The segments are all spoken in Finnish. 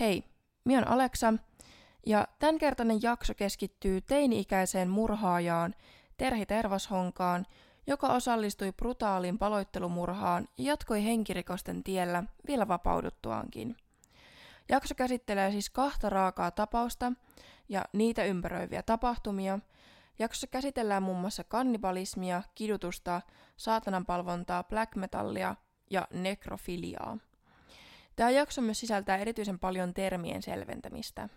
Hei, minä on Aleksa, ja tämänkertainen jakso keskittyy teini-ikäiseen murhaajaan Terhi Tervashonkaan, joka osallistui brutaaliin paloittelumurhaan ja jatkoi henkirikosten tiellä vielä vapauduttuaankin. Jakso käsittelee siis kahta raakaa tapausta ja niitä ympäröiviä tapahtumia. Jaksossa käsitellään muun muassa kannibalismia, kidutusta, saatananpalvontaa, black metallia ja nekrofiliaa. Tämä jakso myös sisältää erityisen paljon termien selventämistä.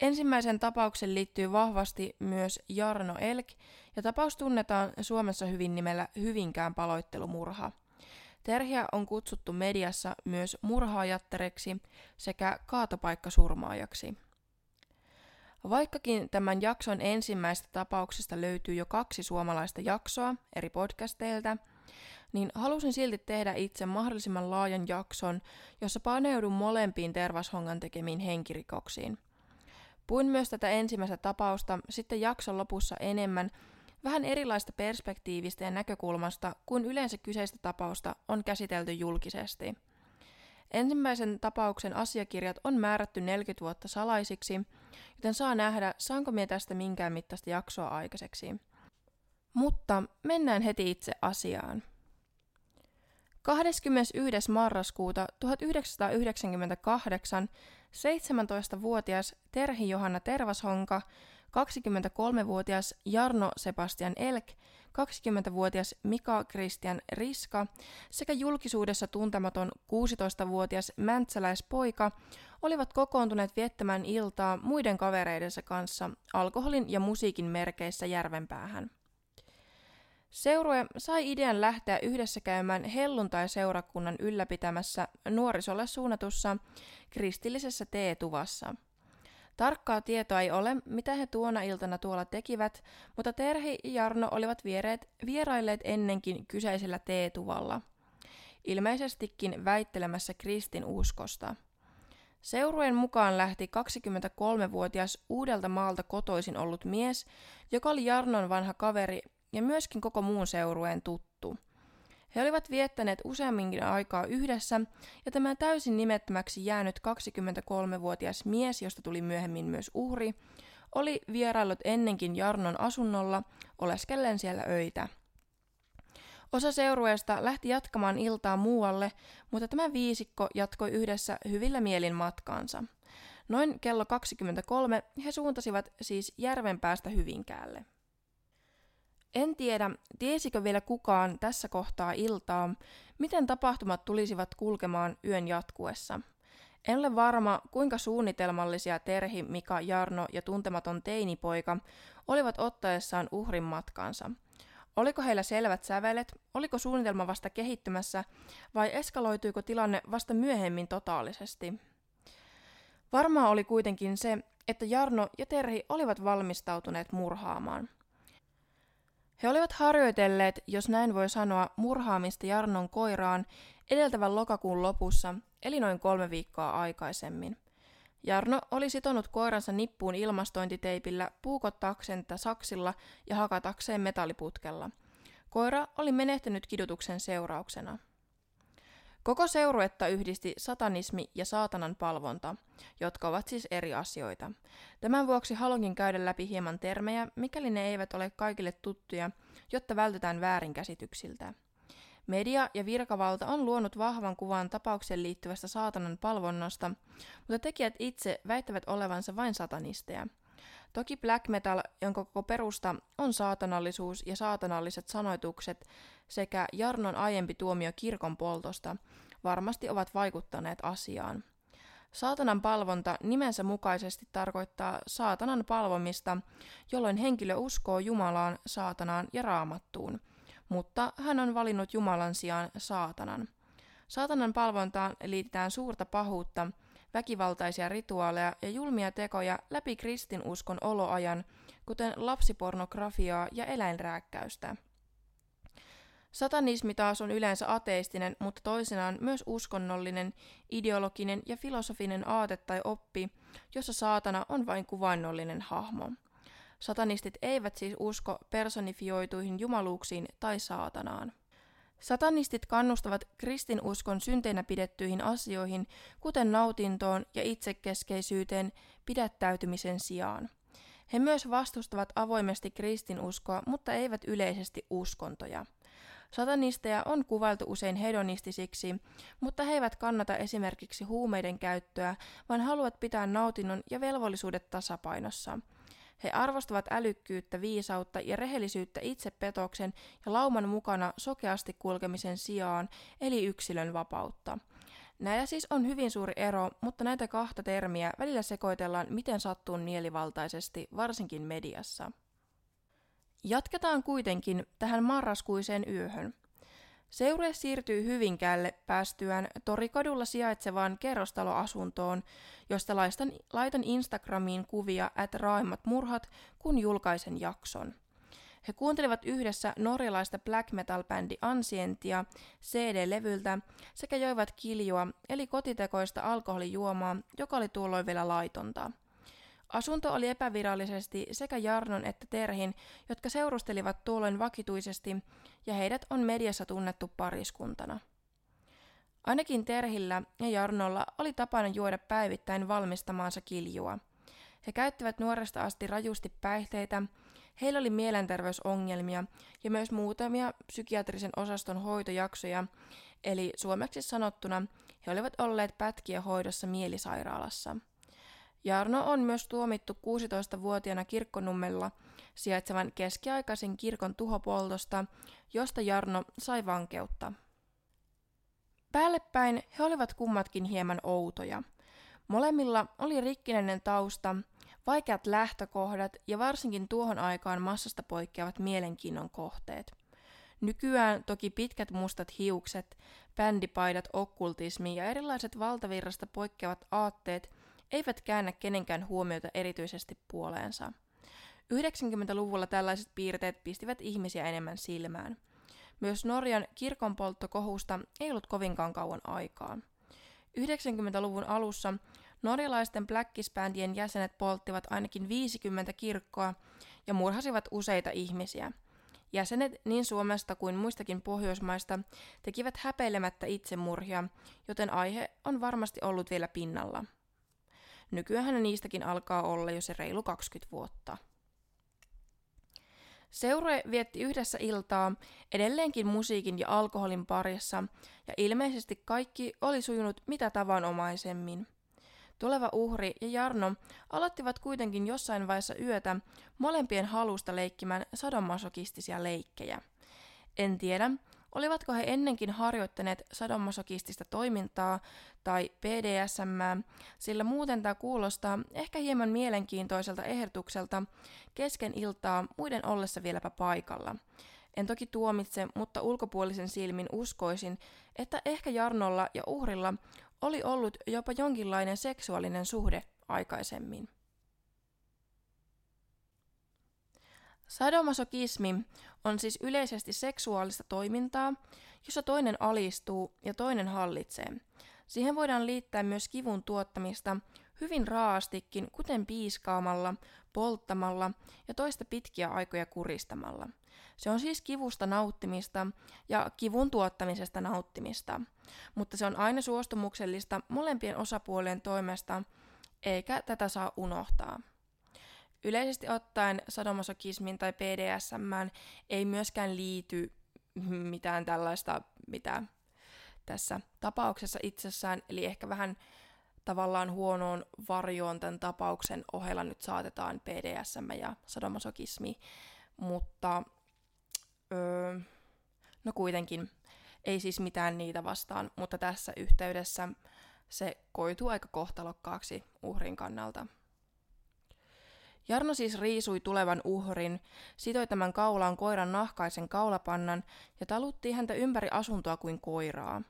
Ensimmäisen tapauksen liittyy vahvasti myös Jarno Elk, ja tapaus tunnetaan Suomessa hyvin nimellä Hyvinkään paloittelumurha. Terhiä on kutsuttu mediassa myös murhaajattereksi sekä kaatopaikkasurmaajaksi. Vaikkakin tämän jakson ensimmäistä tapauksesta löytyy jo kaksi suomalaista jaksoa eri podcasteilta, niin halusin silti tehdä itse mahdollisimman laajan jakson, jossa paneudun molempiin Tervashongan tekemiin henkirikoksiin. Puin myös tätä ensimmäistä tapausta sitten jakson lopussa enemmän vähän erilaista perspektiivistä ja näkökulmasta kuin yleensä kyseistä tapausta on käsitelty julkisesti. Ensimmäisen tapauksen asiakirjat on määrätty 40 vuotta salaisiksi, joten saa nähdä, saanko minä tästä minkään mittaista jaksoa aikaiseksi. Mutta mennään heti itse asiaan. 21. marraskuuta 1998 17-vuotias Terhi Johanna Tervashonka, 23-vuotias Jarno Sebastian Elk, 20-vuotias Mika Christian Riska sekä julkisuudessa tuntematon 16-vuotias mäntsäläispoika olivat kokoontuneet viettämään iltaa muiden kavereidensa kanssa alkoholin ja musiikin merkeissä Järvenpäähän. Seurue sai idean lähteä yhdessä käymään helluntai-seurakunnan ylläpitämässä nuorisolle suunnatussa kristillisessä teetuvassa. Tarkkaa tietoa ei ole, mitä he tuona iltana tuolla tekivät, mutta Terhi ja Jarno olivat viereet, vierailleet ennenkin kyseisellä teetuvalla. Ilmeisestikin väittelemässä kristin uskosta. Seurueen mukaan lähti 23-vuotias uudelta maalta kotoisin ollut mies, joka oli Jarnon vanha kaveri ja myöskin koko muun seurueen tuttu. He olivat viettäneet useamminkin aikaa yhdessä, ja tämä täysin nimettömäksi jäänyt 23-vuotias mies, josta tuli myöhemmin myös uhri, oli vieraillut ennenkin Jarnon asunnolla oleskellen siellä öitä. Osa seurueesta lähti jatkamaan iltaa muualle, mutta tämä viisikko jatkoi yhdessä hyvillä mielin matkaansa. Noin kello 23 he suuntasivat siis Järvenpäästä Hyvinkäälle. En tiedä, tiesikö vielä kukaan tässä kohtaa iltaa, miten tapahtumat tulisivat kulkemaan yön jatkuessa. En ole varma, kuinka suunnitelmallisia Terhi, Mika, Jarno ja tuntematon teinipoika olivat ottaessaan uhrin matkansa. Oliko heillä selvät sävelet, oliko suunnitelma vasta kehittymässä vai eskaloituiko tilanne vasta myöhemmin totaalisesti? Varmaa oli kuitenkin se, että Jarno ja Terhi olivat valmistautuneet murhaamaan – he olivat harjoitelleet, jos näin voi sanoa, murhaamista Jarnon koiraan edeltävän lokakuun lopussa, eli noin kolme viikkoa aikaisemmin. Jarno oli sitonut koiransa nippuun ilmastointiteipillä puukottaakseen tätä saksilla ja hakatakseen metalliputkella. Koira oli menehtynyt kidutuksen seurauksena. Koko seuruetta yhdisti satanismi ja saatanan palvonta, jotka ovat siis eri asioita. Tämän vuoksi haluankin käydä läpi hieman termejä, mikäli ne eivät ole kaikille tuttuja, jotta vältytään väärinkäsityksiltä. Media ja virkavalta on luonut vahvan kuvan tapaukseen liittyvästä saatanan palvonnasta, mutta tekijät itse väittävät olevansa vain satanisteja. Toki black metal, jonka koko perusta on saatanallisuus ja saatanalliset sanoitukset sekä Jarnon aiempi tuomio kirkon poltosta, varmasti ovat vaikuttaneet asiaan. Saatanan palvonta nimensä mukaisesti tarkoittaa saatanan palvomista, jolloin henkilö uskoo Jumalaan, saatanaan ja raamattuun, mutta hän on valinnut Jumalan sijaan saatanan. Saatanan palvontaan liitetään suurta pahuutta, väkivaltaisia rituaaleja ja julmia tekoja läpi kristinuskon oloajan, kuten lapsipornografiaa ja eläinrääkkäystä. Satanismi taas on yleensä ateistinen, mutta toisinaan myös uskonnollinen, ideologinen ja filosofinen aate tai oppi, jossa saatana on vain kuvainnollinen hahmo. Satanistit eivät siis usko personifioituihin jumaluuksiin tai saatanaan. Satanistit kannustavat kristinuskon synteinä pidettyihin asioihin, kuten nautintoon ja itsekeskeisyyteen pidättäytymisen sijaan. He myös vastustavat avoimesti kristinuskoa, mutta eivät yleisesti uskontoja. Satanisteja on kuvailtu usein hedonistisiksi, mutta he eivät kannata esimerkiksi huumeiden käyttöä, vaan haluavat pitää nautinnon ja velvollisuudet tasapainossa. He arvostavat älykkyyttä, viisautta ja rehellisyyttä itsepetoksen ja lauman mukana sokeasti kulkemisen sijaan, eli yksilön vapautta. Näillä siis on hyvin suuri ero, mutta näitä kahta termiä välillä sekoitellaan miten sattuu mielivaltaisesti, varsinkin mediassa. Jatketaan kuitenkin tähän marraskuiseen yöhön. Seure siirtyy Hyvinkäälle päästyään Torikadulla sijaitsevaan kerrostaloasuntoon, josta laistan, laitan Instagramiin kuvia at raaimmat murhat, kun julkaisen jakson. He kuuntelivat yhdessä norjalaista black metal-bändi Ansientia CD-levyltä sekä joivat kiljua, eli kotitekoista alkoholijuomaa, joka oli tuolloin vielä laitonta. Asunto oli epävirallisesti sekä Jarnon että Terhin, jotka seurustelivat tuolloin vakituisesti, ja heidät on mediassa tunnettu pariskuntana. Ainakin Terhillä ja Jarnolla oli tapana juoda päivittäin valmistamaansa kiljua. He käyttivät nuoresta asti rajusti päihteitä, heillä oli mielenterveysongelmia ja myös muutamia psykiatrisen osaston hoitojaksoja, eli suomeksi sanottuna he olivat olleet pätkiä hoidossa mielisairaalassa – Jarno on myös tuomittu 16-vuotiaana kirkkonummella sijaitsevan keskiaikaisen kirkon tuhopoltosta, josta Jarno sai vankeutta. Päällepäin he olivat kummatkin hieman outoja. Molemmilla oli rikkinäinen tausta, vaikeat lähtökohdat ja varsinkin tuohon aikaan massasta poikkeavat mielenkiinnon kohteet. Nykyään toki pitkät mustat hiukset, bändipaidat, okkultismi ja erilaiset valtavirrasta poikkeavat aatteet eivät käännä kenenkään huomiota erityisesti puoleensa. 90-luvulla tällaiset piirteet pistivät ihmisiä enemmän silmään. Myös Norjan kirkonpolttokohusta ei ollut kovinkaan kauan aikaa. 90-luvun alussa norjalaisten Blackis-bändien jäsenet polttivat ainakin 50 kirkkoa ja murhasivat useita ihmisiä. Jäsenet niin Suomesta kuin muistakin Pohjoismaista tekivät häpeilemättä itsemurhia, joten aihe on varmasti ollut vielä pinnalla. Nykyään niistäkin alkaa olla jo se reilu 20 vuotta. Seure vietti yhdessä iltaa edelleenkin musiikin ja alkoholin parissa, ja ilmeisesti kaikki oli sujunut mitä tavanomaisemmin. Tuleva uhri ja Jarno aloittivat kuitenkin jossain vaiheessa yötä molempien halusta leikkimään sadomasokistisia leikkejä. En tiedä, Olivatko he ennenkin harjoittaneet sadomasokistista toimintaa tai PDSM, sillä muuten tämä kuulostaa ehkä hieman mielenkiintoiselta ehdotukselta kesken iltaa muiden ollessa vieläpä paikalla. En toki tuomitse, mutta ulkopuolisen silmin uskoisin, että ehkä Jarnolla ja uhrilla oli ollut jopa jonkinlainen seksuaalinen suhde aikaisemmin. Sadomasokismi on siis yleisesti seksuaalista toimintaa, jossa toinen alistuu ja toinen hallitsee. Siihen voidaan liittää myös kivun tuottamista hyvin raastikin, kuten piiskaamalla, polttamalla ja toista pitkiä aikoja kuristamalla. Se on siis kivusta nauttimista ja kivun tuottamisesta nauttimista, mutta se on aina suostumuksellista molempien osapuolien toimesta, eikä tätä saa unohtaa. Yleisesti ottaen sadomasokismin tai PDSM ei myöskään liity mitään tällaista, mitä tässä tapauksessa itsessään, eli ehkä vähän tavallaan huonoon varjoon tämän tapauksen ohella nyt saatetaan PDSM ja sadomasokismi, mutta öö, no kuitenkin ei siis mitään niitä vastaan, mutta tässä yhteydessä se koituu aika kohtalokkaaksi uhrin kannalta. Jarno siis riisui tulevan uhrin, sitoi tämän kaulaan koiran nahkaisen kaulapannan ja talutti häntä ympäri asuntoa kuin koiraa.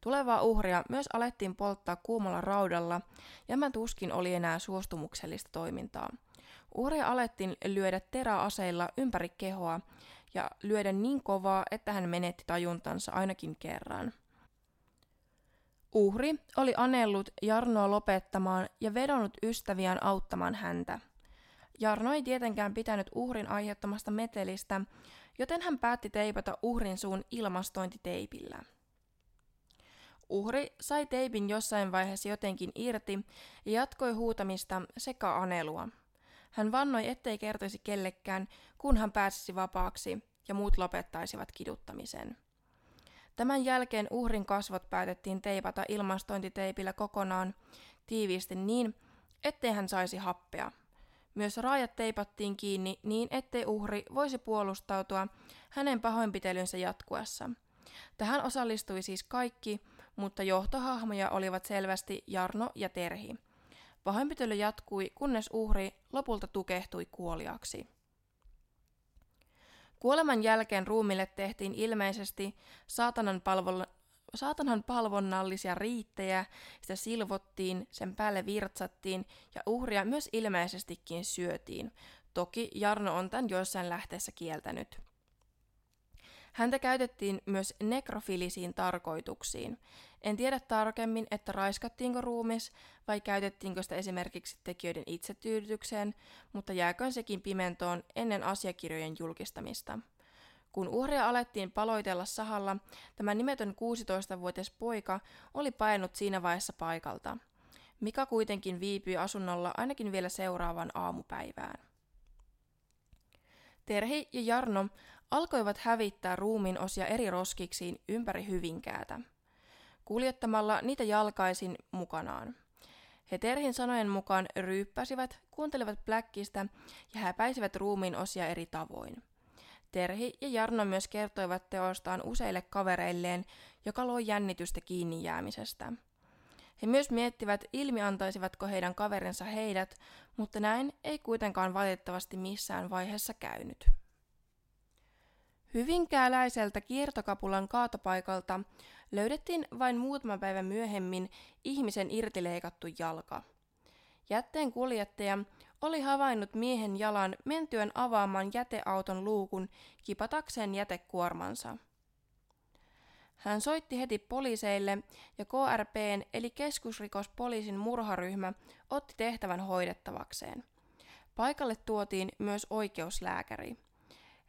Tulevaa uhria myös alettiin polttaa kuumalla raudalla, ja mä tuskin oli enää suostumuksellista toimintaa. Uhria alettiin lyödä teräaseilla ympäri kehoa ja lyödä niin kovaa, että hän menetti tajuntansa ainakin kerran. Uhri oli anellut Jarnoa lopettamaan ja vedonnut ystäviään auttamaan häntä. Jarno ei tietenkään pitänyt uhrin aiheuttamasta metelistä, joten hän päätti teipata uhrin suun ilmastointiteipillä. Uhri sai teipin jossain vaiheessa jotenkin irti ja jatkoi huutamista sekä anelua. Hän vannoi, ettei kertoisi kellekään, kun hän pääsisi vapaaksi ja muut lopettaisivat kiduttamisen. Tämän jälkeen uhrin kasvot päätettiin teipata ilmastointiteipillä kokonaan tiiviisti niin, ettei hän saisi happea. Myös raajat teipattiin kiinni niin, ettei uhri voisi puolustautua hänen pahoinpitelynsä jatkuessa. Tähän osallistui siis kaikki, mutta johtohahmoja olivat selvästi Jarno ja Terhi. Pahoinpitely jatkui, kunnes uhri lopulta tukehtui kuoliaksi. Kuoleman jälkeen ruumille tehtiin ilmeisesti saatanan, palvon, saatanan palvonnallisia riittejä, sitä silvottiin, sen päälle virtsattiin ja uhria myös ilmeisestikin syötiin. Toki Jarno on tämän joissain lähteessä kieltänyt. Häntä käytettiin myös nekrofilisiin tarkoituksiin. En tiedä tarkemmin, että raiskattiinko ruumis vai käytettiinkö sitä esimerkiksi tekijöiden itsetyydytykseen, mutta jääköön sekin pimentoon ennen asiakirjojen julkistamista. Kun uhria alettiin paloitella sahalla, tämä nimetön 16-vuotias poika oli painut siinä vaiheessa paikalta. Mika kuitenkin viipyi asunnolla ainakin vielä seuraavan aamupäivään. Terhi ja Jarno alkoivat hävittää ruumiin osia eri roskiksiin ympäri Hyvinkäätä, kuljettamalla niitä jalkaisin mukanaan. He Terhin sanojen mukaan ryyppäsivät, kuuntelivat Blackista ja häpäisivät ruumiin osia eri tavoin. Terhi ja Jarno myös kertoivat teostaan useille kavereilleen, joka loi jännitystä kiinni jäämisestä. He myös miettivät, ilmiantaisivatko heidän kaverinsa heidät, mutta näin ei kuitenkaan valitettavasti missään vaiheessa käynyt. Hyvinkääläiseltä kiertokapulan kaatopaikalta löydettiin vain muutama päivä myöhemmin ihmisen irtileikattu jalka. Jätteen kuljettaja oli havainnut miehen jalan mentyön avaamaan jäteauton luukun kipatakseen jätekuormansa. Hän soitti heti poliiseille ja KRPn eli keskusrikospoliisin murharyhmä otti tehtävän hoidettavakseen. Paikalle tuotiin myös oikeuslääkäri.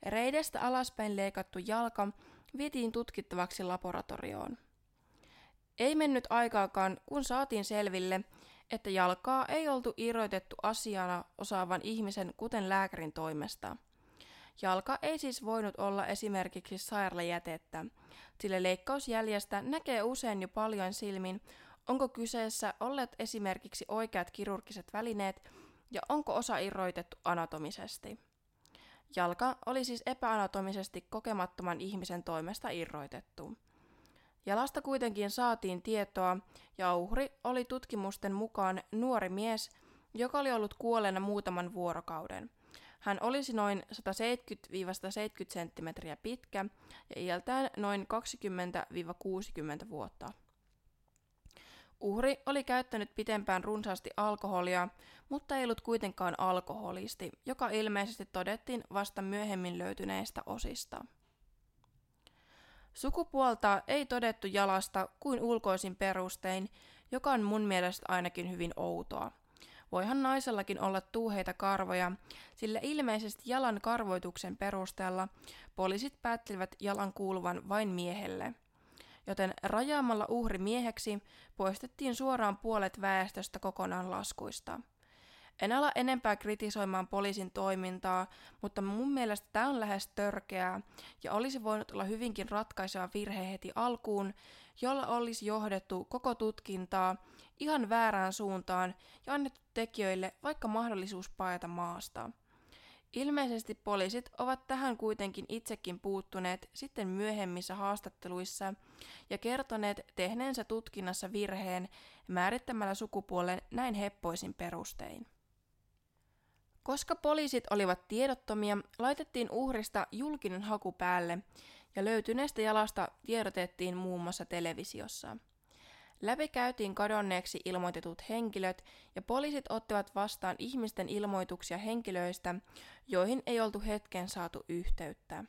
Reidestä alaspäin leikattu jalka vietiin tutkittavaksi laboratorioon. Ei mennyt aikaakaan, kun saatiin selville, että jalkaa ei oltu irrotettu asiana osaavan ihmisen, kuten lääkärin toimesta. Jalka ei siis voinut olla esimerkiksi sairaalajätettä, sillä leikkausjäljestä näkee usein jo paljon silmin, onko kyseessä olleet esimerkiksi oikeat kirurgiset välineet ja onko osa irroitettu anatomisesti. Jalka oli siis epäanatomisesti kokemattoman ihmisen toimesta irroitettu. Jalasta kuitenkin saatiin tietoa, ja uhri oli tutkimusten mukaan nuori mies, joka oli ollut kuolleena muutaman vuorokauden. Hän olisi noin 170-170 cm pitkä ja iältään noin 20-60 vuotta. Uhri oli käyttänyt pitempään runsaasti alkoholia, mutta ei ollut kuitenkaan alkoholisti, joka ilmeisesti todettiin vasta myöhemmin löytyneistä osista. Sukupuolta ei todettu jalasta kuin ulkoisin perustein, joka on mun mielestä ainakin hyvin outoa. Voihan naisellakin olla tuuheita karvoja, sillä ilmeisesti jalan karvoituksen perusteella poliisit päättivät jalan kuuluvan vain miehelle. Joten rajaamalla uhri mieheksi poistettiin suoraan puolet väestöstä kokonaan laskuista. En ala enempää kritisoimaan poliisin toimintaa, mutta mun mielestä tämä on lähes törkeää ja olisi voinut olla hyvinkin ratkaiseva virhe heti alkuun, jolla olisi johdettu koko tutkintaa ihan väärään suuntaan ja annettu tekijöille vaikka mahdollisuus paeta maasta. Ilmeisesti poliisit ovat tähän kuitenkin itsekin puuttuneet sitten myöhemmissä haastatteluissa ja kertoneet tehneensä tutkinnassa virheen määrittämällä sukupuolen näin heppoisin perustein. Koska poliisit olivat tiedottomia, laitettiin uhrista julkinen haku päälle ja löytyneestä jalasta tiedotettiin muun muassa televisiossa. Läpi käytiin kadonneeksi ilmoitetut henkilöt ja poliisit ottivat vastaan ihmisten ilmoituksia henkilöistä, joihin ei oltu hetken saatu yhteyttä.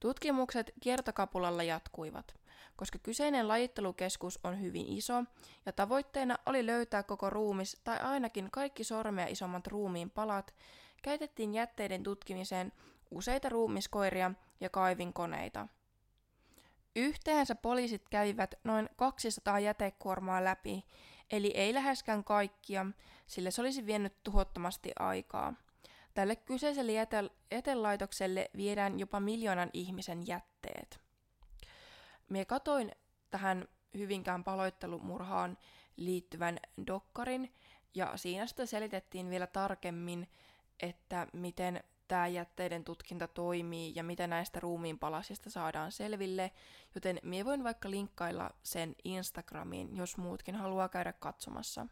Tutkimukset kiertokapulalla jatkuivat – koska kyseinen lajittelukeskus on hyvin iso ja tavoitteena oli löytää koko ruumis tai ainakin kaikki sormea isommat ruumiin palat, käytettiin jätteiden tutkimiseen useita ruumiskoiria ja kaivinkoneita. Yhteensä poliisit kävivät noin 200 jätekuormaa läpi, eli ei läheskään kaikkia, sillä se olisi vienyt tuhottomasti aikaa. Tälle kyseiselle jäte- jätelaitokselle viedään jopa miljoonan ihmisen jätteet. Mie katoin tähän Hyvinkään paloittelumurhaan liittyvän dokkarin, ja siinä sitä selitettiin vielä tarkemmin, että miten tämä jätteiden tutkinta toimii ja mitä näistä ruumiinpalasista saadaan selville, joten minä voin vaikka linkkailla sen Instagramiin, jos muutkin haluaa käydä katsomassa.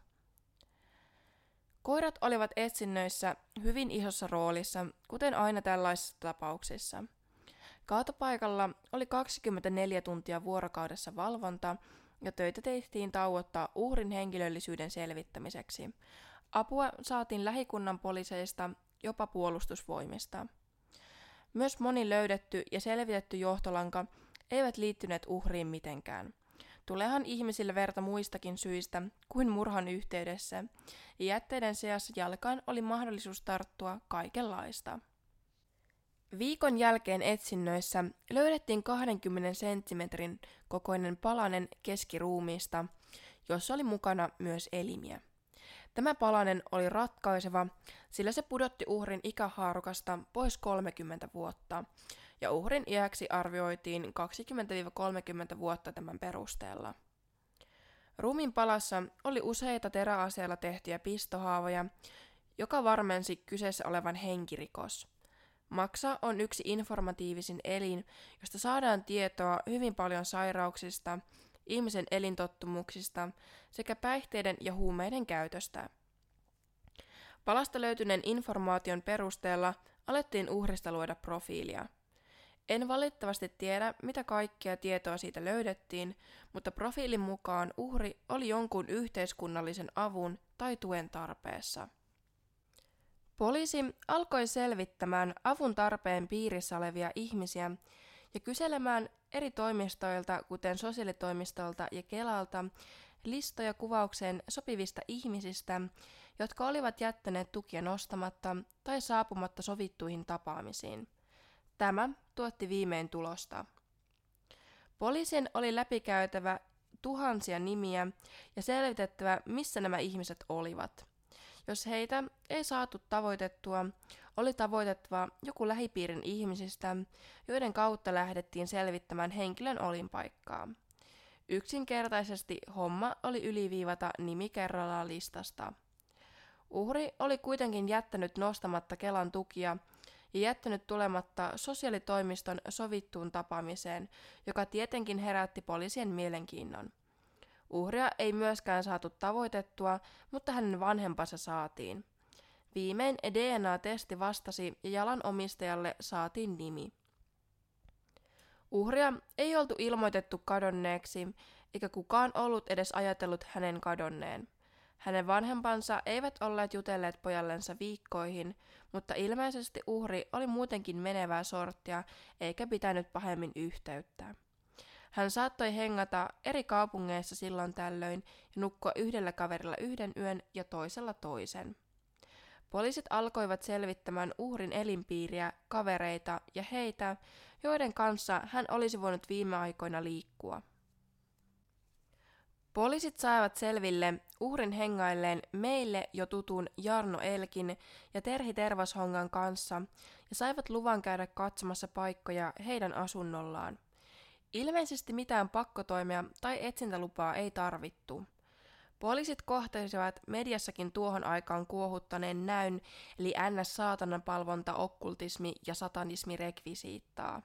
Koirat olivat etsinnöissä hyvin isossa roolissa, kuten aina tällaisissa tapauksissa. Kaatopaikalla oli 24 tuntia vuorokaudessa valvonta, ja töitä tehtiin tauottaa uhrin henkilöllisyyden selvittämiseksi. Apua saatiin lähikunnan poliiseista jopa puolustusvoimista. Myös moni löydetty ja selvitetty johtolanka eivät liittyneet uhriin mitenkään. Tulehan ihmisille verta muistakin syistä kuin murhan yhteydessä, ja jätteiden seassa jalkaan oli mahdollisuus tarttua kaikenlaista. Viikon jälkeen etsinnöissä löydettiin 20 senttimetrin kokoinen palanen keskiruumiista, jossa oli mukana myös elimiä. Tämä palanen oli ratkaiseva, sillä se pudotti uhrin ikähaarukasta pois 30 vuotta, ja uhrin iäksi arvioitiin 20-30 vuotta tämän perusteella. Ruumin palassa oli useita teräaseella tehtyjä pistohaavoja, joka varmensi kyseessä olevan henkirikos. Maksa on yksi informatiivisin elin, josta saadaan tietoa hyvin paljon sairauksista, ihmisen elintottumuksista sekä päihteiden ja huumeiden käytöstä. Palasta löytyneen informaation perusteella alettiin uhrista luoda profiilia. En valitettavasti tiedä, mitä kaikkea tietoa siitä löydettiin, mutta profiilin mukaan uhri oli jonkun yhteiskunnallisen avun tai tuen tarpeessa. Poliisi alkoi selvittämään avun tarpeen piirissä olevia ihmisiä ja kyselemään eri toimistoilta, kuten sosiaalitoimistolta ja Kelalta, listoja kuvaukseen sopivista ihmisistä, jotka olivat jättäneet tukia nostamatta tai saapumatta sovittuihin tapaamisiin. Tämä tuotti viimein tulosta. Poliisin oli läpikäytävä tuhansia nimiä ja selvitettävä, missä nämä ihmiset olivat. Jos heitä ei saatu tavoitettua, oli tavoitettava joku lähipiirin ihmisistä, joiden kautta lähdettiin selvittämään henkilön olinpaikkaa. Yksinkertaisesti homma oli yliviivata nimi kerrallaan listasta. Uhri oli kuitenkin jättänyt nostamatta Kelan tukia ja jättänyt tulematta sosiaalitoimiston sovittuun tapaamiseen, joka tietenkin herätti poliisien mielenkiinnon. Uhria ei myöskään saatu tavoitettua, mutta hänen vanhempansa saatiin. Viimein DNA-testi vastasi ja jalan omistajalle saatiin nimi. Uhria ei oltu ilmoitettu kadonneeksi, eikä kukaan ollut edes ajatellut hänen kadonneen. Hänen vanhempansa eivät olleet jutelleet pojallensa viikkoihin, mutta ilmeisesti uhri oli muutenkin menevää sorttia eikä pitänyt pahemmin yhteyttä. Hän saattoi hengata eri kaupungeissa silloin tällöin ja nukkua yhdellä kaverilla yhden yön ja toisella toisen. Poliisit alkoivat selvittämään uhrin elinpiiriä, kavereita ja heitä, joiden kanssa hän olisi voinut viime aikoina liikkua. Poliisit saivat selville uhrin hengailleen meille jo tutun Jarno Elkin ja Terhi Tervashongan kanssa ja saivat luvan käydä katsomassa paikkoja heidän asunnollaan. Ilmeisesti mitään pakkotoimia tai etsintälupaa ei tarvittu. Poliisit kohtasivat mediassakin tuohon aikaan kuohuttaneen näyn, eli ns-saatanan palvonta, okkultismi ja satanismi rekvisiittaa.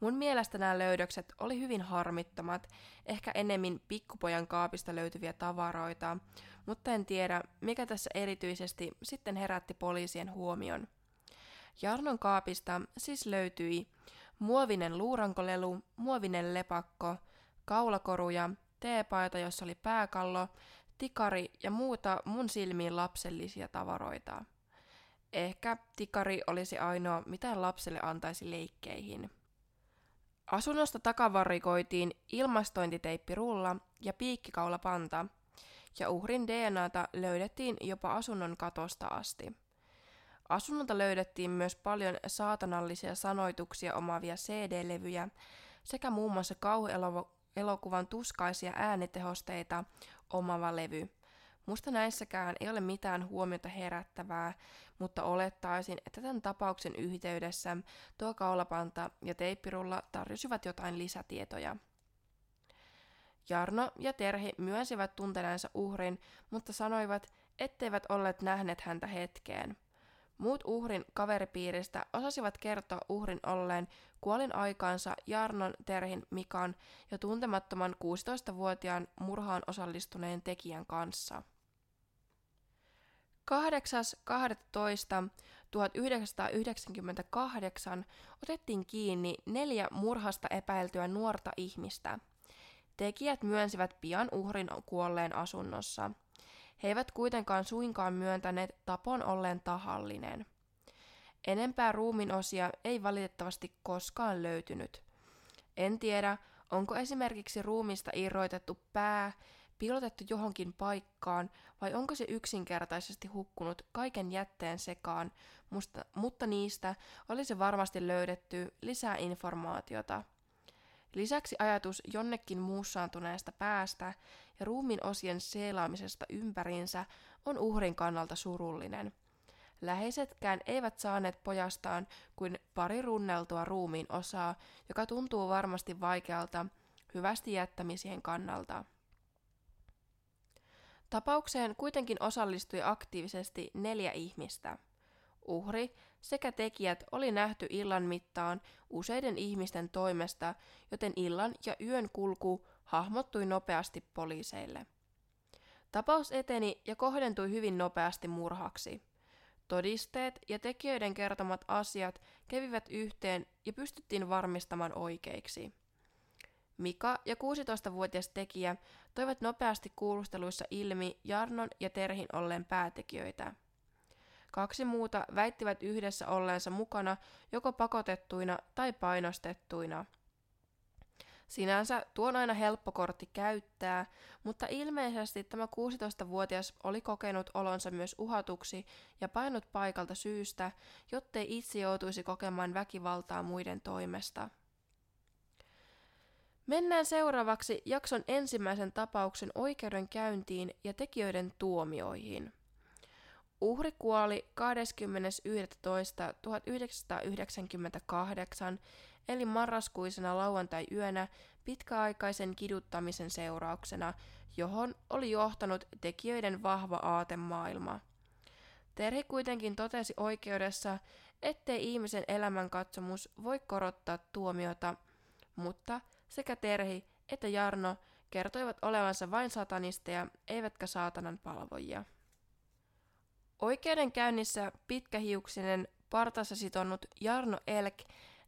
Mun mielestä nämä löydökset oli hyvin harmittomat, ehkä enemmän pikkupojan kaapista löytyviä tavaroita, mutta en tiedä, mikä tässä erityisesti sitten herätti poliisien huomion. Jarnon kaapista siis löytyi muovinen luurankolelu, muovinen lepakko, kaulakoruja, teepaita, jossa oli pääkallo, tikari ja muuta mun silmiin lapsellisia tavaroita. Ehkä tikari olisi ainoa, mitä lapselle antaisi leikkeihin. Asunnosta takavarikoitiin ilmastointiteippirulla ja piikkikaulapanta, ja uhrin DNAta löydettiin jopa asunnon katosta asti. Asunnolta löydettiin myös paljon saatanallisia sanoituksia omaavia CD-levyjä sekä muun muassa kauhuelokuvan tuskaisia äänitehosteita omava levy. Musta näissäkään ei ole mitään huomiota herättävää, mutta olettaisin, että tämän tapauksen yhteydessä tuo kaulapanta ja teippirulla tarjosivat jotain lisätietoja. Jarno ja Terhi myönsivät tunteneensa uhrin, mutta sanoivat, etteivät olleet nähneet häntä hetkeen. Muut uhrin kaveripiiristä osasivat kertoa uhrin olleen kuolin aikaansa Jarnon, Terhin, Mikan ja tuntemattoman 16-vuotiaan murhaan osallistuneen tekijän kanssa. 8.12.1998 otettiin kiinni neljä murhasta epäiltyä nuorta ihmistä. Tekijät myönsivät pian uhrin kuolleen asunnossa. He eivät kuitenkaan suinkaan myöntäneet tapon olleen tahallinen. Enempää ruuminosia ei valitettavasti koskaan löytynyt. En tiedä, onko esimerkiksi ruumista irroitettu pää piilotettu johonkin paikkaan vai onko se yksinkertaisesti hukkunut kaiken jätteen sekaan, musta, mutta niistä olisi varmasti löydetty lisää informaatiota. Lisäksi ajatus jonnekin muussaantuneesta päästä ja ruumin osien seelaamisesta ympäriinsä on uhrin kannalta surullinen. Läheisetkään eivät saaneet pojastaan kuin pari runneltua ruumiin osaa, joka tuntuu varmasti vaikealta hyvästi jättämisien kannalta. Tapaukseen kuitenkin osallistui aktiivisesti neljä ihmistä. Uhri sekä tekijät oli nähty illan mittaan useiden ihmisten toimesta, joten illan ja yön kulku hahmottui nopeasti poliiseille. Tapaus eteni ja kohdentui hyvin nopeasti murhaksi. Todisteet ja tekijöiden kertomat asiat kävivät yhteen ja pystyttiin varmistamaan oikeiksi. Mika ja 16-vuotias tekijä toivat nopeasti kuulusteluissa ilmi Jarnon ja Terhin olleen päätekijöitä. Kaksi muuta väittivät yhdessä olleensa mukana joko pakotettuina tai painostettuina. Sinänsä tuo on aina helppo kortti käyttää, mutta ilmeisesti tämä 16-vuotias oli kokenut olonsa myös uhatuksi ja painut paikalta syystä, jottei itse joutuisi kokemaan väkivaltaa muiden toimesta. Mennään seuraavaksi jakson ensimmäisen tapauksen oikeudenkäyntiin ja tekijöiden tuomioihin. Uhri kuoli 20.11.1998 eli marraskuisena lauantai-yönä pitkäaikaisen kiduttamisen seurauksena, johon oli johtanut tekijöiden vahva aatemaailma. Terhi kuitenkin totesi oikeudessa, ettei ihmisen elämänkatsomus voi korottaa tuomiota, mutta – sekä Terhi että Jarno kertoivat olevansa vain satanisteja, eivätkä saatanan palvojia. Oikeudenkäynnissä pitkähiuksinen partassa sitonut Jarno Elk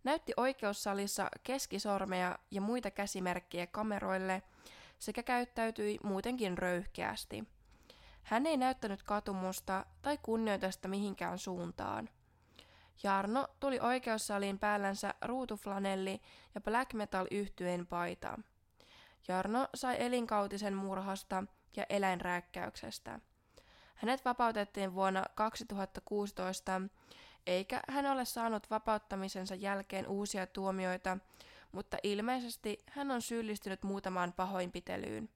näytti oikeussalissa keskisormeja ja muita käsimerkkejä kameroille sekä käyttäytyi muutenkin röyhkeästi. Hän ei näyttänyt katumusta tai kunnioitusta mihinkään suuntaan. Jarno tuli oikeussaliin päällänsä ruutuflanelli ja black metal yhtyeen paita. Jarno sai elinkautisen murhasta ja eläinrääkkäyksestä. Hänet vapautettiin vuonna 2016, eikä hän ole saanut vapauttamisensa jälkeen uusia tuomioita, mutta ilmeisesti hän on syyllistynyt muutamaan pahoinpitelyyn.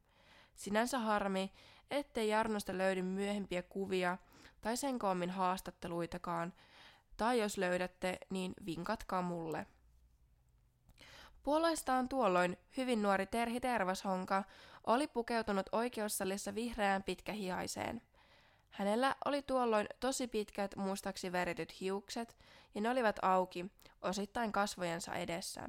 Sinänsä harmi, ettei Jarnosta löydy myöhempiä kuvia tai sen koommin haastatteluitakaan, tai jos löydätte, niin vinkatkaa mulle. Puolestaan tuolloin hyvin nuori Terhi Tervashonka oli pukeutunut oikeussalissa vihreään pitkähiaiseen. Hänellä oli tuolloin tosi pitkät mustaksi värityt hiukset, ja ne olivat auki, osittain kasvojensa edessä.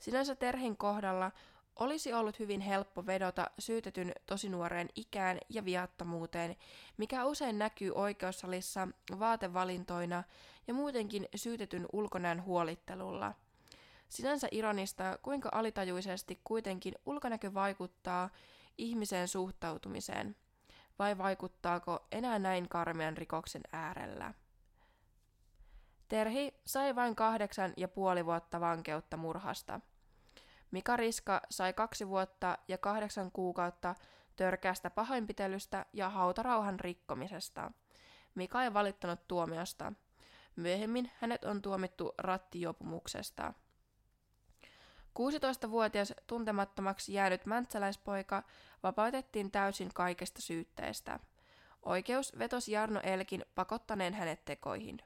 Sinänsä Terhin kohdalla olisi ollut hyvin helppo vedota syytetyn tosi nuoreen ikään ja viattomuuteen, mikä usein näkyy oikeussalissa vaatevalintoina ja muutenkin syytetyn ulkonäön huolittelulla. Sinänsä ironista, kuinka alitajuisesti kuitenkin ulkonäkö vaikuttaa ihmiseen suhtautumiseen, vai vaikuttaako enää näin karmean rikoksen äärellä. Terhi sai vain kahdeksan ja puoli vuotta vankeutta murhasta – Mika Riska sai kaksi vuotta ja kahdeksan kuukautta törkeästä pahoinpitelystä ja hautarauhan rikkomisesta. Mika ei valittanut tuomiosta. Myöhemmin hänet on tuomittu rattijuopumuksesta. 16-vuotias tuntemattomaksi jäänyt mäntsäläispoika vapautettiin täysin kaikesta syytteestä. Oikeus vetosi Jarno Elkin pakottaneen hänet tekoihin.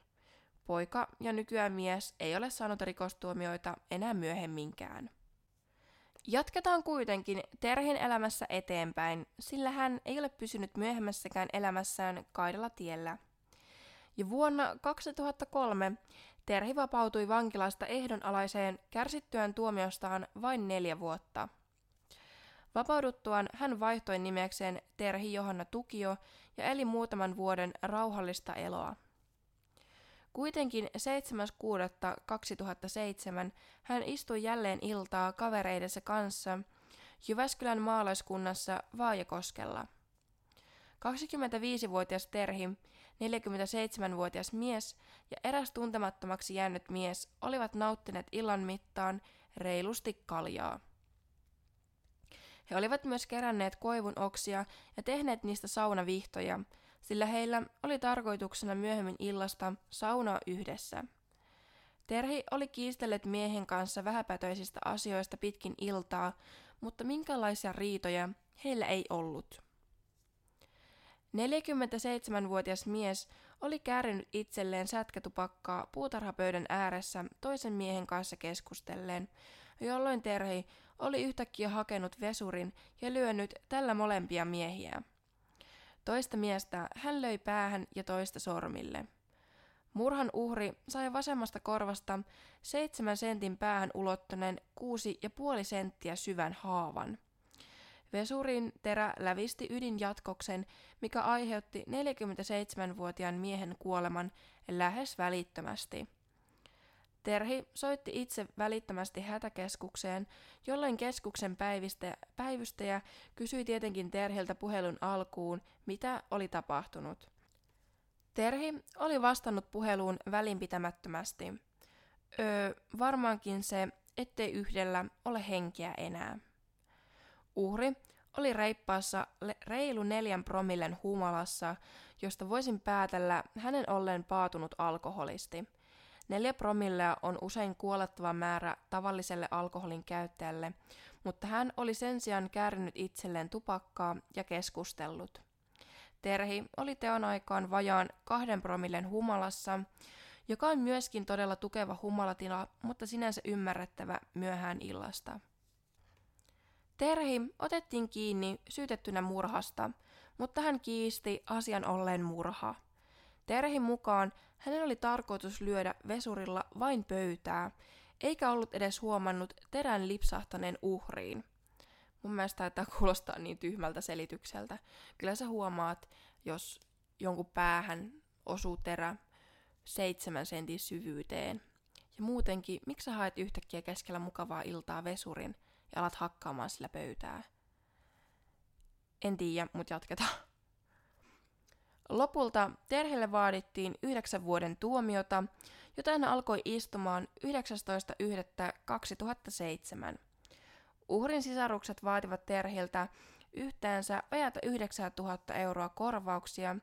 Poika ja nykyään mies ei ole saanut rikostuomioita enää myöhemminkään. Jatketaan kuitenkin Terhin elämässä eteenpäin, sillä hän ei ole pysynyt myöhemmässäkään elämässään kaidella tiellä. Ja vuonna 2003 Terhi vapautui vankilasta ehdonalaiseen kärsittyään tuomiostaan vain neljä vuotta. Vapauduttuaan hän vaihtoi nimekseen Terhi Johanna Tukio ja eli muutaman vuoden rauhallista eloa. Kuitenkin 7.6.2007 hän istui jälleen iltaa kavereidensa kanssa Jyväskylän maalaiskunnassa Vaajakoskella. 25-vuotias Terhi, 47-vuotias mies ja eräs tuntemattomaksi jäänyt mies olivat nauttineet illan mittaan reilusti kaljaa. He olivat myös keränneet koivun oksia ja tehneet niistä saunavihtoja, sillä heillä oli tarkoituksena myöhemmin illasta saunaa yhdessä. Terhi oli kiistellyt miehen kanssa vähäpätöisistä asioista pitkin iltaa, mutta minkälaisia riitoja heillä ei ollut. 47-vuotias mies oli käärinyt itselleen sätkätupakkaa puutarhapöydän ääressä toisen miehen kanssa keskustelleen, jolloin Terhi oli yhtäkkiä hakenut vesurin ja lyönyt tällä molempia miehiä. Toista miestä hän löi päähän ja toista sormille. Murhan uhri sai vasemmasta korvasta seitsemän sentin päähän ulottuneen kuusi ja puoli senttiä syvän haavan. Vesurin terä lävisti ydinjatkoksen, mikä aiheutti 47-vuotiaan miehen kuoleman lähes välittömästi. Terhi soitti itse välittömästi hätäkeskukseen, jolloin keskuksen päivystäjä kysyi tietenkin Terhiltä puhelun alkuun, mitä oli tapahtunut. Terhi oli vastannut puheluun välinpitämättömästi. Öö, varmaankin se, ettei yhdellä ole henkeä enää. Uhri oli reippaassa reilu neljän promillen humalassa, josta voisin päätellä hänen olleen paatunut alkoholisti – Neljä promillea on usein kuolettava määrä tavalliselle alkoholin käyttäjälle, mutta hän oli sen sijaan käärinyt itselleen tupakkaa ja keskustellut. Terhi oli teon aikaan vajaan kahden promillen humalassa, joka on myöskin todella tukeva humalatila, mutta sinänsä ymmärrettävä myöhään illasta. Terhi otettiin kiinni syytettynä murhasta, mutta hän kiisti asian olleen murha. Terhin mukaan hänen oli tarkoitus lyödä vesurilla vain pöytää, eikä ollut edes huomannut terän lipsahtaneen uhriin. Mun mielestä tämä kuulostaa niin tyhmältä selitykseltä. Kyllä sä huomaat, jos jonkun päähän osuu terä seitsemän sentin syvyyteen. Ja muutenkin, miksi sä haet yhtäkkiä keskellä mukavaa iltaa vesurin ja alat hakkaamaan sillä pöytää? En tiedä, mutta jatketaan. Lopulta Terhelle vaadittiin yhdeksän vuoden tuomiota, jota hän alkoi istumaan 19.1.2007. Uhrin sisarukset vaativat Terhiltä yhteensä vajata 9000 euroa korvauksia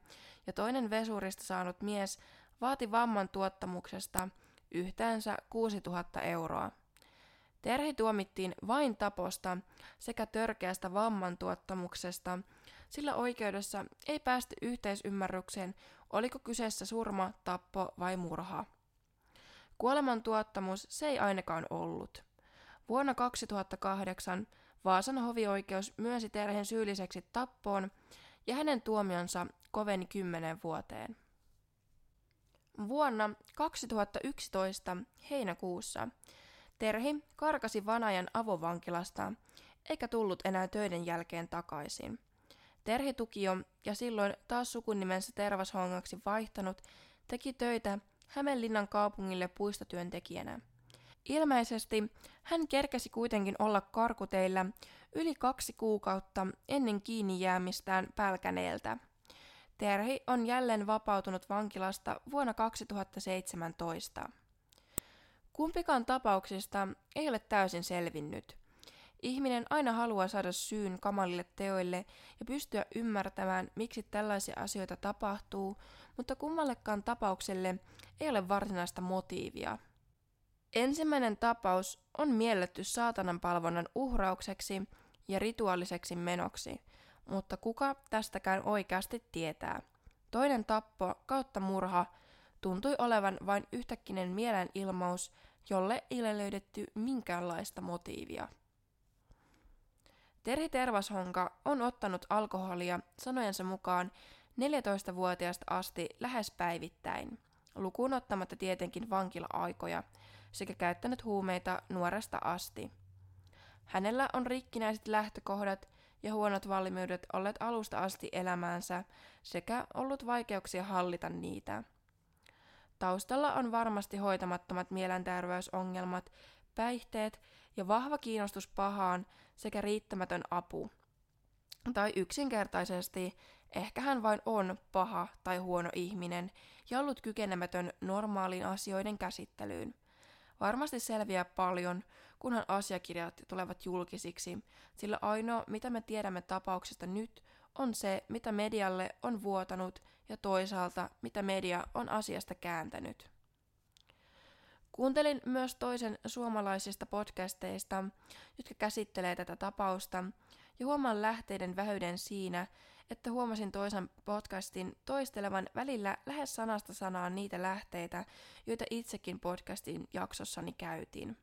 ja toinen vesurista saanut mies vaati vamman tuottamuksesta yhteensä 6000 euroa. Terhi tuomittiin vain taposta sekä törkeästä vamman tuottamuksesta sillä oikeudessa ei päästy yhteisymmärrykseen, oliko kyseessä surma, tappo vai murha. Kuoleman tuottamus se ei ainakaan ollut. Vuonna 2008 Vaasan hovioikeus myönsi Terhen syylliseksi tappoon ja hänen tuomionsa koveni kymmenen vuoteen. Vuonna 2011 heinäkuussa Terhi karkasi Vanajan avovankilasta eikä tullut enää töiden jälkeen takaisin. Terhi Tukio ja silloin taas sukunimensä Tervashongaksi vaihtanut teki töitä Hämeenlinnan kaupungille puistotyöntekijänä. Ilmeisesti hän kerkesi kuitenkin olla karkuteillä yli kaksi kuukautta ennen kiinni jäämistään Pälkäneeltä. Terhi on jälleen vapautunut vankilasta vuonna 2017. Kumpikaan tapauksista ei ole täysin selvinnyt – Ihminen aina haluaa saada syyn kamalille teoille ja pystyä ymmärtämään, miksi tällaisia asioita tapahtuu, mutta kummallekaan tapaukselle ei ole varsinaista motiivia. Ensimmäinen tapaus on mielletty saatanan palvonnan uhraukseksi ja rituaaliseksi menoksi, mutta kuka tästäkään oikeasti tietää? Toinen tappo kautta murha tuntui olevan vain yhtäkkinen mielenilmaus, jolle ei ole löydetty minkäänlaista motiivia. Terhi Tervashonka on ottanut alkoholia sanojensa mukaan 14-vuotiaasta asti lähes päivittäin, lukuun ottamatta tietenkin vankila-aikoja, sekä käyttänyt huumeita nuoresta asti. Hänellä on rikkinäiset lähtökohdat ja huonot valmiudet olleet alusta asti elämäänsä sekä ollut vaikeuksia hallita niitä. Taustalla on varmasti hoitamattomat mielenterveysongelmat, päihteet ja vahva kiinnostus pahaan sekä riittämätön apu. Tai yksinkertaisesti, ehkä hän vain on paha tai huono ihminen ja ollut kykenemätön normaaliin asioiden käsittelyyn. Varmasti selviää paljon, kunhan asiakirjat tulevat julkisiksi, sillä ainoa, mitä me tiedämme tapauksesta nyt, on se, mitä medialle on vuotanut ja toisaalta, mitä media on asiasta kääntänyt. Kuuntelin myös toisen suomalaisista podcasteista, jotka käsittelee tätä tapausta, ja huomaan lähteiden vähyyden siinä, että huomasin toisen podcastin toistelevan välillä lähes sanasta sanaan niitä lähteitä, joita itsekin podcastin jaksossani käytiin.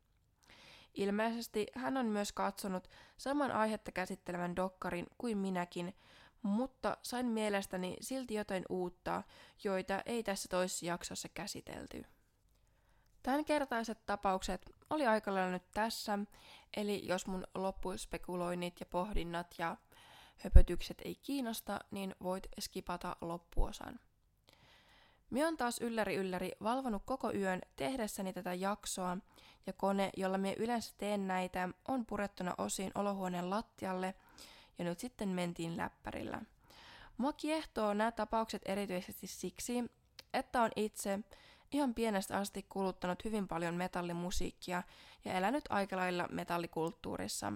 Ilmeisesti hän on myös katsonut saman aihetta käsittelevän dokkarin kuin minäkin, mutta sain mielestäni silti jotain uutta, joita ei tässä toisessa jaksossa käsitelty. Tämänkertaiset tapaukset oli aika lailla nyt tässä, eli jos mun loppuspekuloinnit ja pohdinnat ja höpötykset ei kiinnosta, niin voit skipata loppuosan. Minä on taas ylläri ylläri valvonut koko yön tehdessäni tätä jaksoa, ja kone, jolla minä yleensä teen näitä, on purettuna osin olohuoneen lattialle, ja nyt sitten mentiin läppärillä. Mua kiehtoo nämä tapaukset erityisesti siksi, että on itse ihan pienestä asti kuluttanut hyvin paljon metallimusiikkia ja elänyt aika lailla metallikulttuurissa,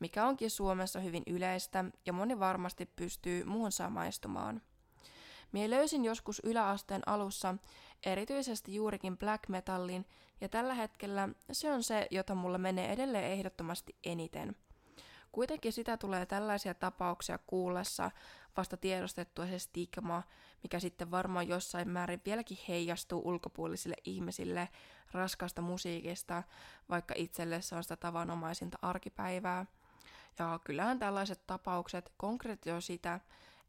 mikä onkin Suomessa hyvin yleistä ja moni varmasti pystyy muuhun samaistumaan. Mie löysin joskus yläasteen alussa erityisesti juurikin black metallin, ja tällä hetkellä se on se, jota mulla menee edelleen ehdottomasti eniten. Kuitenkin sitä tulee tällaisia tapauksia kuullessa vasta tiedostettua se stigma, mikä sitten varmaan jossain määrin vieläkin heijastuu ulkopuolisille ihmisille raskasta musiikista, vaikka itselle se on sitä tavanomaisinta arkipäivää. Ja kyllähän tällaiset tapaukset konkretioi sitä,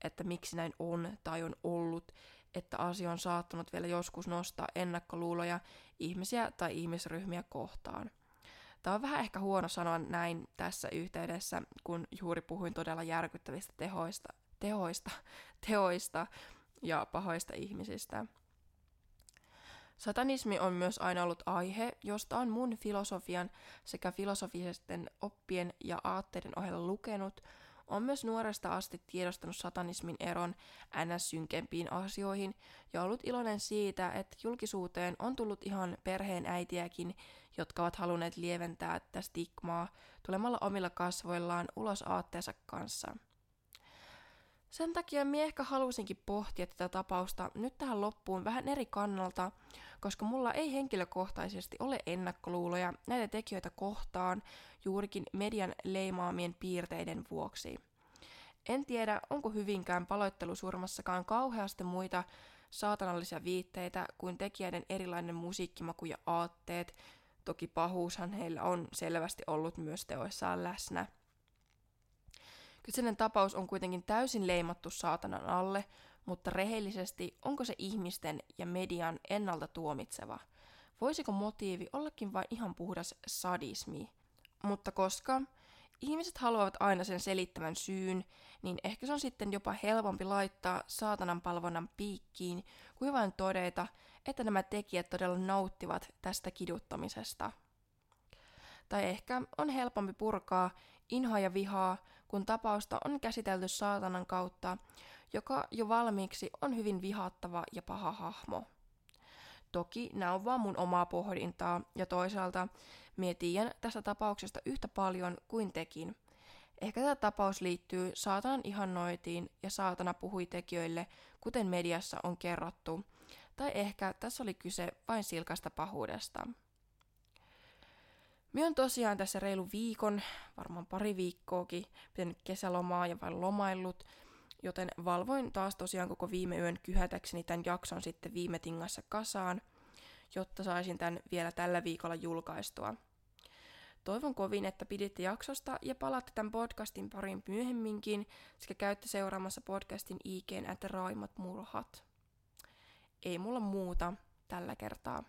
että miksi näin on tai on ollut, että asia on saattanut vielä joskus nostaa ennakkoluuloja ihmisiä tai ihmisryhmiä kohtaan. Tämä on vähän ehkä huono sanoa näin tässä yhteydessä, kun juuri puhuin todella järkyttävistä tehoista, tehoista, teoista ja pahoista ihmisistä. Satanismi on myös aina ollut aihe, josta on mun filosofian sekä filosofisten oppien ja aatteiden ohella lukenut, on myös nuoresta asti tiedostanut satanismin eron ns-synkempiin asioihin ja ollut iloinen siitä, että julkisuuteen on tullut ihan perheen äitiäkin, jotka ovat halunneet lieventää tätä stigmaa tulemalla omilla kasvoillaan ulos aatteensa kanssa. Sen takia minä ehkä halusinkin pohtia tätä tapausta nyt tähän loppuun vähän eri kannalta, koska mulla ei henkilökohtaisesti ole ennakkoluuloja näitä tekijöitä kohtaan juurikin median leimaamien piirteiden vuoksi. En tiedä, onko hyvinkään paloittelusurmassakaan kauheasti muita saatanallisia viitteitä kuin tekijäiden erilainen musiikkimaku ja aatteet. Toki pahuushan heillä on selvästi ollut myös teoissaan läsnä. Kyseinen tapaus on kuitenkin täysin leimattu saatanan alle, mutta rehellisesti onko se ihmisten ja median ennalta tuomitseva? Voisiko motiivi ollakin vain ihan puhdas sadismi? Mutta koska ihmiset haluavat aina sen selittävän syyn, niin ehkä se on sitten jopa helpompi laittaa saatanan palvonnan piikkiin, kuin vain todeta, että nämä tekijät todella nauttivat tästä kiduttamisesta. Tai ehkä on helpompi purkaa inhoa ja vihaa, kun tapausta on käsitelty saatanan kautta, joka jo valmiiksi on hyvin vihattava ja paha hahmo. Toki nämä on vaan mun omaa pohdintaa, ja toisaalta mie tiedän tästä tapauksesta yhtä paljon kuin tekin. Ehkä tämä tapaus liittyy saatanan ihannoitiin ja saatana puhui tekijöille, kuten mediassa on kerrottu, tai ehkä tässä oli kyse vain silkasta pahuudesta. Minä on tosiaan tässä reilu viikon, varmaan pari viikkoakin, pitänyt kesälomaa ja vain lomaillut, joten valvoin taas tosiaan koko viime yön kyhätäkseni tämän jakson sitten viime tingassa kasaan, jotta saisin tämän vielä tällä viikolla julkaistua. Toivon kovin, että piditte jaksosta ja palaatte tämän podcastin parin myöhemminkin sekä käytte seuraamassa podcastin IGn että Raimat Murhat. Ei mulla muuta tällä kertaa.